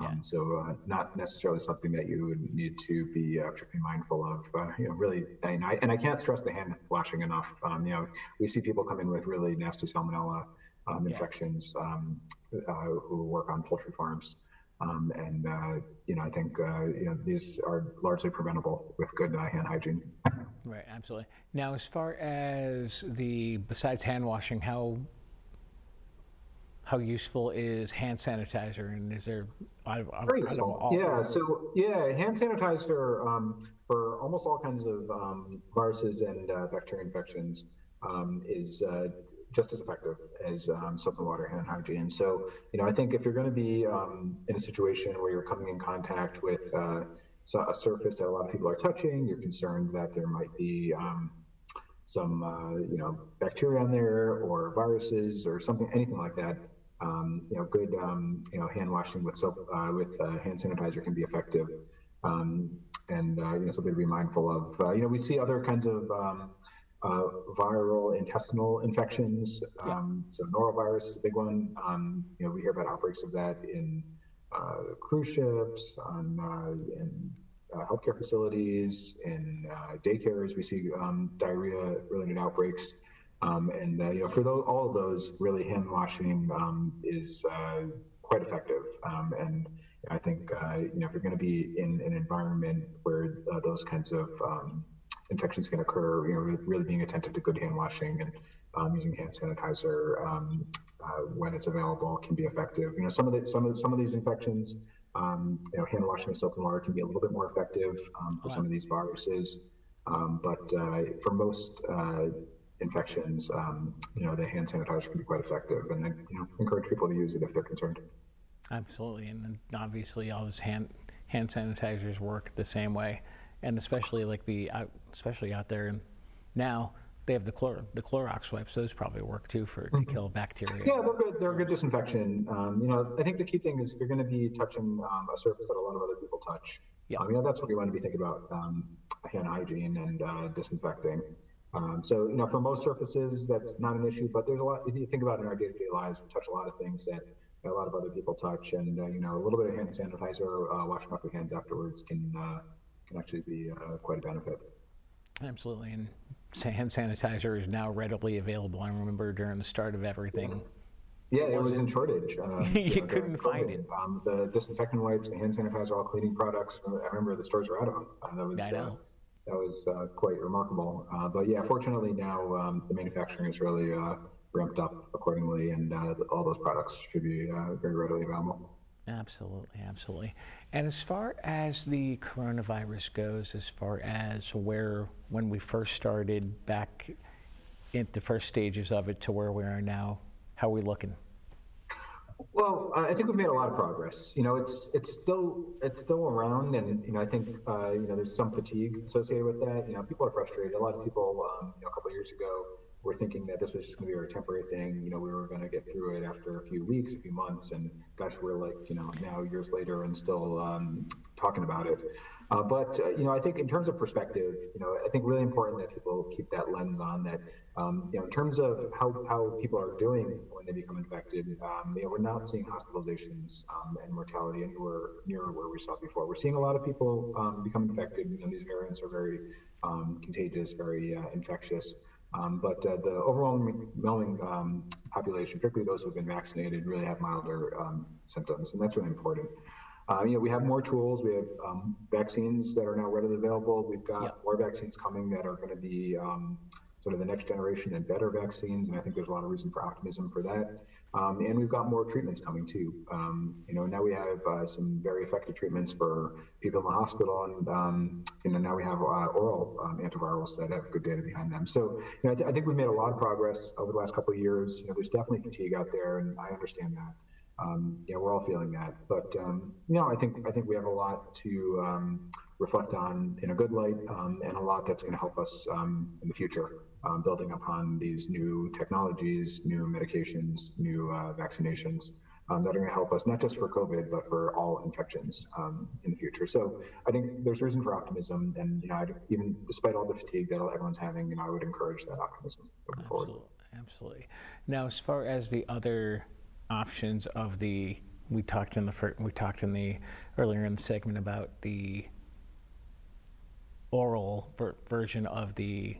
Yeah. Um, so uh, not necessarily something that you would need to be uh, particularly mindful of. Uh, you know, really, and I, and I can't stress the hand washing enough. Um, you know, we see people come in with really nasty salmonella um, infections um, uh, who work on poultry farms. Um, and uh, you know, I think uh, you know these are largely preventable with good hand hygiene. Right, absolutely. Now, as far as the besides hand washing, how how useful is hand sanitizer and is there I, I, yeah so yeah hand sanitizer um, for almost all kinds of um, viruses and uh, bacteria infections um, is uh, just as effective as um, soap and water hand hygiene. So you know i think if you're going to be um, in a situation where you're coming in contact with uh, a surface that a lot of people are touching you're concerned that there might be um, some uh, you know bacteria on there or viruses or something anything like that um, you know, good um, you know hand washing with soap uh, with uh, hand sanitizer can be effective, um, and uh, you know something to be mindful of. Uh, you know, we see other kinds of um, uh, viral intestinal infections. Um, so norovirus is a big one. Um, you know, we hear about outbreaks of that in uh, cruise ships, on in healthcare facilities, in daycares. We see diarrhea-related outbreaks. Um, and uh, you know, for those, all of those, really hand washing um, is uh, quite effective. Um, and I think uh, you know, if you're going to be in an environment where uh, those kinds of um, infections can occur, you know, really being attentive to good hand washing and um, using hand sanitizer um, uh, when it's available can be effective. You know, some of the some of the, some of these infections, you know, hand washing with soap and water can be a little bit more effective for some of these viruses. but uh, for most infections, um, you know, the hand sanitizer can be quite effective, and you know, encourage people to use it if they're concerned. Absolutely, and obviously, all those hand hand sanitizers work the same way, and especially like the especially out there And now they have the chlor the Clorox wipes. Those probably work too for to mm-hmm. kill bacteria. Yeah, they're good. They're a good disinfection. Um, you know, I think the key thing is if you're going to be touching um, a surface that a lot of other people touch. Yeah. Um, you know, that's what we want to be thinking about: um, hand hygiene and uh, disinfecting. Um, so, you know, for most surfaces, that's not an issue, but there's a lot, if you think about in our day to day lives, we touch a lot of things that a lot of other people touch. And, uh, you know, a little bit of hand sanitizer, uh, washing off your hands afterwards can, uh, can actually be uh, quite a benefit. Absolutely. And hand sanitizer is now readily available. I remember during the start of everything. Yeah, it was in shortage. Um, you, you know, couldn't find it. Um, the disinfectant wipes, the hand sanitizer, all cleaning products. I remember the stores were out of them. Uh, was, I know that was uh, quite remarkable. Uh, but yeah, fortunately now um, the manufacturing is really uh, ramped up accordingly, and uh, all those products should be uh, very readily available. Absolutely, absolutely. And as far as the coronavirus goes, as far as where when we first started back in the first stages of it to where we are now, how are we looking? Well, I think we've made a lot of progress. You know, it's it's still it's still around, and you know, I think uh, you know there's some fatigue associated with that. You know, people are frustrated. A lot of people, um, you know, a couple of years ago, were thinking that this was just going to be a temporary thing. You know, we were going to get through it after a few weeks, a few months, and gosh, we're like, you know, now years later and still um, talking about it. Uh, but uh, you know, I think in terms of perspective, you know, I think really important that people keep that lens on that. Um, you know, in terms of how, how people are doing when they become infected, um, you know, we're not seeing hospitalizations um, and mortality anywhere near where we saw before. We're seeing a lot of people um, become infected. You know, these variants are very um, contagious, very uh, infectious. Um, but uh, the overwhelming population, particularly those who have been vaccinated, really have milder symptoms, and that's really important. Uh, you know, we have more tools. We have um, vaccines that are now readily available. We've got more vaccines coming that are going to be um, sort of the next generation and better vaccines. And I think there's a lot of reason for optimism for that. Um, and we've got more treatments coming too. Um, you know, now we have uh, some very effective treatments for people in the hospital, and um, you know, now we have uh, oral um, antivirals that have good data behind them. So, you know, I, th- I, think we've made a lot of progress over the last couple of years. You know, there's definitely fatigue out there, and I understand that um, yeah, we're all feeling that. But um, you know, I think I think we have a lot to um, reflect on in a good light, um, and a lot that's going to help us um, in the future, um, building upon these new technologies, new medications, new uh, vaccinations. that are going to help us not just for COVID, but for all infections in the future. So I think there's reason for optimism, and you know, I'd, even despite all the fatigue that everyone's having, you know, I would encourage that optimism Absolutely. forward. Absolutely. Now, as far as the other options of the we talked in the fir- we talked in the earlier in the segment about the oral ver- version of the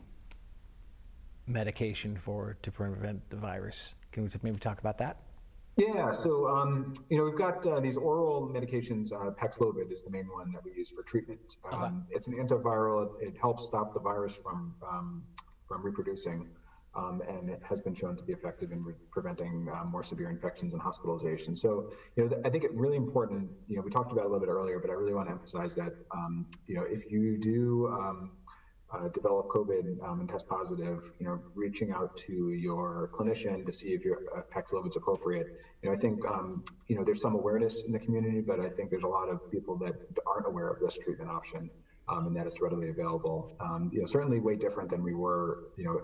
medication for to prevent the virus. Can we maybe talk about that? Yeah, so um, you know we've got uh, these oral medications. Uh, Paxlovid is the main one that we use for treatment. Um, okay. It's an antiviral. It, it, helps stop the virus from um, from reproducing um, and it has been shown to be effective in re- preventing um, more severe infections and hospitalization. So, you know, th- I think it's really important. You know, we talked about it a little bit earlier, but I really want to emphasize that, um, you know, if you do um, uh, develop COVID um, and test positive, you know, reaching out to your clinician to see if your uh, is appropriate. You know, I think, um, you know, there's some awareness in the community, but I think there's a lot of people that aren't aware of this treatment option. Um, and that it's readily available. Um, you know, certainly way different than we were, you know,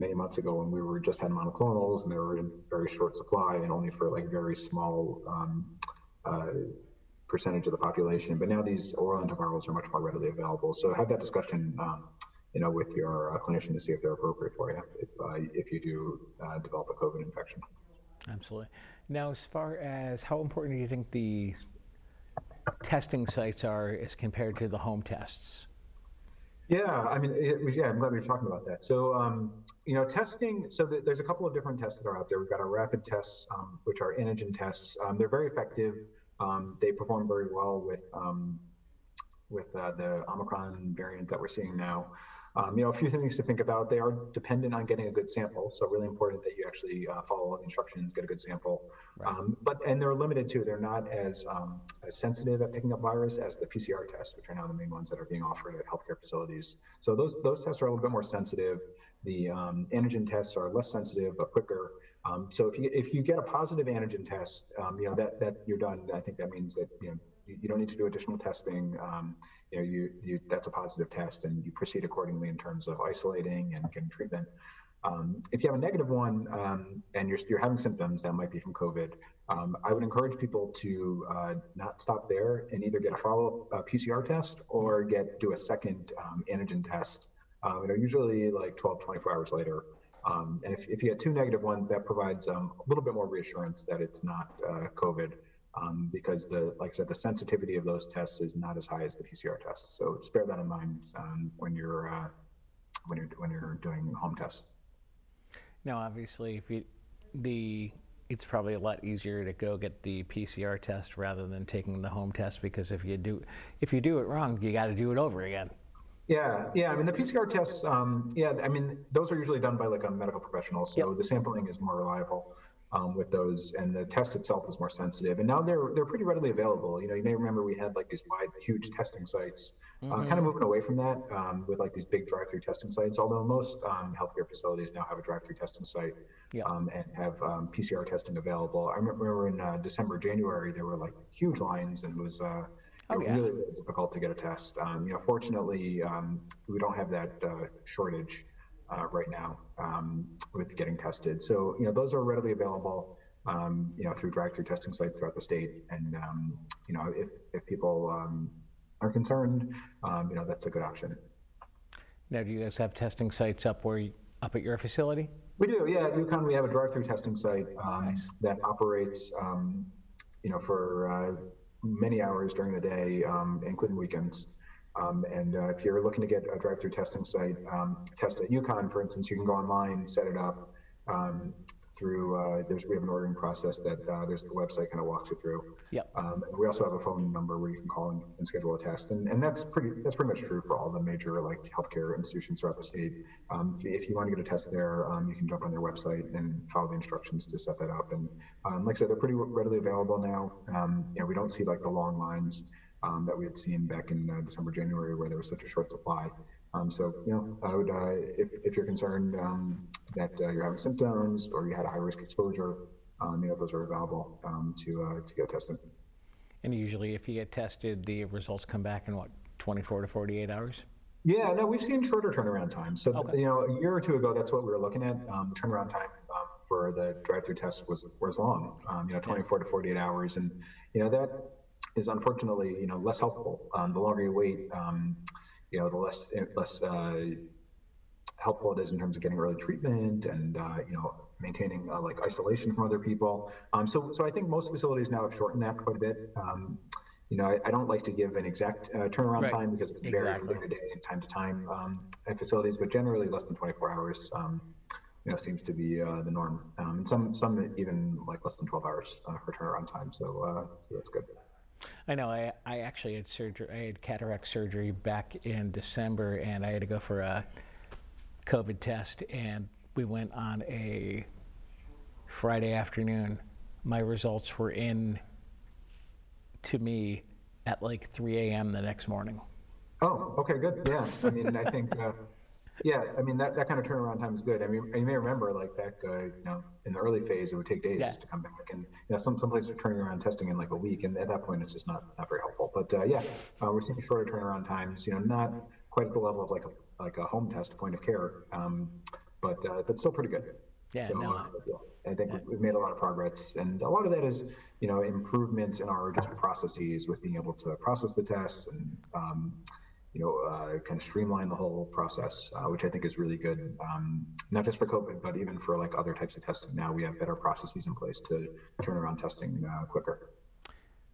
many months ago when we were just had monoclonals and they were in very short supply and only for like very small um, uh, percentage of the population. But now these oral antivirals are much more readily available. So have that discussion, um, you know, with your uh, clinician to see if they're appropriate for you if uh, if you do uh, develop a COVID infection. Absolutely. Now, as far as how important do you think the testing sites are as compared to the home tests? Yeah, I mean, it, yeah, I'm glad we are talking about that. So, um, you know, testing. So th- there's a couple of different tests that are out there. We've got our rapid tests, um, which are antigen tests. Um, they're very effective. Um, they perform very well with um, with uh, the Omicron variant that we're seeing now. Um, you know, a few things to think about. They are dependent on getting a good sample, so really important that you actually uh, follow all the instructions, get a good sample. Right. Um, but and they're limited too. They're not as um, as sensitive at picking up virus as the PCR tests, which are now the main ones that are being offered at healthcare facilities. So those those tests are a little bit more sensitive. The um, antigen tests are less sensitive but quicker. Um, so if you if you get a positive antigen test, um, you know that that you're done. I think that means that you know you, you don't need to do additional testing. Um, you know, you, you that's a positive test, and you proceed accordingly in terms of isolating and getting treatment. Um, if you have a negative one um, and you're, you're having symptoms that might be from COVID, um, I would encourage people to uh, not stop there and either get a follow-up PCR test or get do a second um, antigen test. Uh, you know, usually like 12, 24 hours later. Um, and if, if you get two negative ones, that provides um, a little bit more reassurance that it's not uh, COVID um, because the like I said, the sensitivity of those tests is not as high as the PCR tests. So just bear that in mind um, when you're uh, when you're when you're doing home tests. Now, obviously, if you the it's probably a lot easier to go get the PCR test rather than taking the home test because if you do if you do it wrong, you got to do it over again. Yeah, yeah. I mean, the PCR tests, um, yeah, I mean, those are usually done by like a medical professional. So Yep. the sampling is more reliable um, with those, and the test itself is more sensitive. And now they're they're pretty readily available. You know, you may remember we had like these wide, huge testing sites. Uh, kind of moving away from that um, with like these big drive-through testing sites. Although most um, healthcare facilities now have a drive-through testing site Yep. um, and have um, PCR testing available. I remember in uh, December, January, there were like huge lines, and it was uh, Oh, yeah. really, really difficult to get a test. Um, you know, fortunately, um, we don't have that uh, shortage uh, right now um, with getting tested. So, you know, those are readily available. Um, you know, through drive-through testing sites throughout the state, and um, you know, if if people um, are concerned, um, you know, that's a good option. Now, do you guys have testing sites up where you, up at your facility? We do, yeah. At UConn, we have a drive-through testing site um, Nice. that operates, um, you know, for uh, many hours during the day, um, including weekends. Um, and uh, if you're looking to get a drive-through testing site, um, test at UConn, for instance, you can go online, set it up um, through. Uh, there's we have an ordering process that uh, there's the website kind of walks you through. Yep. Um, and we also have a phone number where you can call and, and schedule a test, and, and that's pretty that's pretty much true for all the major like healthcare institutions throughout the state. Um, if, if you want to get a test there, um, you can jump on their website and follow the instructions to set that up. And um, like I said, they're pretty readily available now. Um, you know, we don't see like the long lines um, that we had seen back in uh, December, January, where there was such a short supply. Um, so, you know, I would, uh, if, if you're concerned um, that uh, you're having symptoms or you had a high risk exposure, um, you know, those are available um, to uh, to get tested. And usually, if you get tested, the results come back in what, 24 to 48 hours? Yeah, no, we've seen shorter turnaround times. So, Okay. you know, a year or two ago, that's what we were looking at. Um, turnaround time um, for the drive-through test was was long. Um, you know, 24 to 48 hours, and you know that is unfortunately you know less helpful. Um, the longer you wait, um, you know, the less less uh, helpful it is in terms of getting early treatment and uh, you know maintaining uh, like isolation from other people. Um, so, so I think most facilities now have shortened that quite a bit. Um, you know, I, I don't like to give an exact uh, turnaround Right. time because it varies from day to day and time to time um, at facilities, but generally less than 24 hours. Um, you know, seems to be uh, the norm, um, and some some even like less than 12 hours uh, for turnaround time. So, uh, so that's good. I know. I, I actually had surgery. I had cataract surgery back in December, and I had to go for a COVID test. And we went on a Friday afternoon. My results were in to me at like 3 a.m. the next morning. Oh, okay, good. Yeah, I mean, I think, uh, yeah, I mean that, that kind of turnaround time is good. I mean, you may remember like that uh, you know, in the early phase, it would take days Yeah. to come back, and you know, some some places are turning around testing in like a week, and at that point, it's just not not very helpful. But uh, yeah, uh, we're seeing shorter turnaround times. You know, not quite at the level of like a like a home test point of care, um, but uh, but still pretty good. Yeah, So, no, uh, yeah, I think we've- we've made a lot of progress, and a lot of that is, you know, improvements in our just processes with being able to process the tests and, um, you know, uh, kind of streamline the whole process, uh, which I think is really good, um, not just for COVID, but even for like other types of testing. Now we have better processes in place to turn around testing uh, quicker.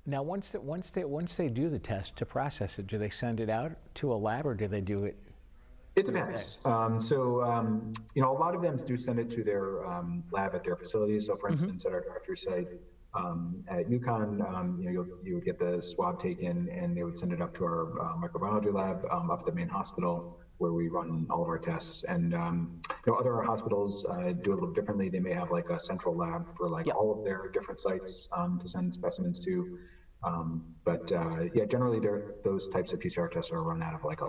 Now, once the, once they once they do the test to process it, do they send it out to a lab or do they do it? It depends. Um, so, um, you know, a lot of them do send it to their um, lab at their facilities. So, for instance, at our drive-through site um, at UConn, um, you know, you'll, you would get the swab taken, and they would send it up to our uh, microbiology lab um, up at the main hospital where we run all of our tests. And um, you know, other hospitals uh, do it a little differently. They may have like a central lab for like Yep. all of their different sites um, to send specimens to. Um, but uh, yeah, generally, those types of PCR tests are run out of like a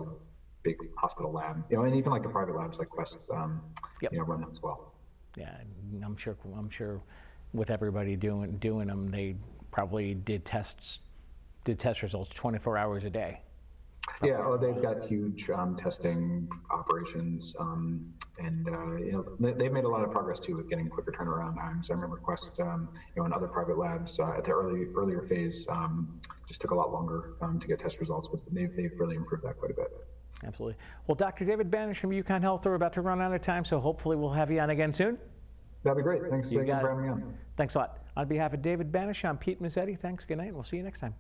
big hospital lab, you know, and even like the private labs like Quest, um, Yep. you know, run them as well. Yeah, I'm sure. I'm sure with everybody doing doing them, they probably did tests, did test results 24 hours a day. Yeah, oh, they've got huge um, testing operations, um, and uh, you know they, they've made a lot of progress too with getting quicker turnaround times. I remember Quest, um, you know, and other private labs uh, at the early earlier phase um, just took a lot longer um, to get test results, but they've, they've really improved that quite a bit. Absolutely. Well, Dr. David Banach from UConn Health, we're about to run out of time, so hopefully we'll have you on again soon. That'd be great. Thanks You again for having me on. Thanks a lot. On behalf of David Banach, I'm Pete Mezzetti. Thanks. Good night. and We'll see you next time.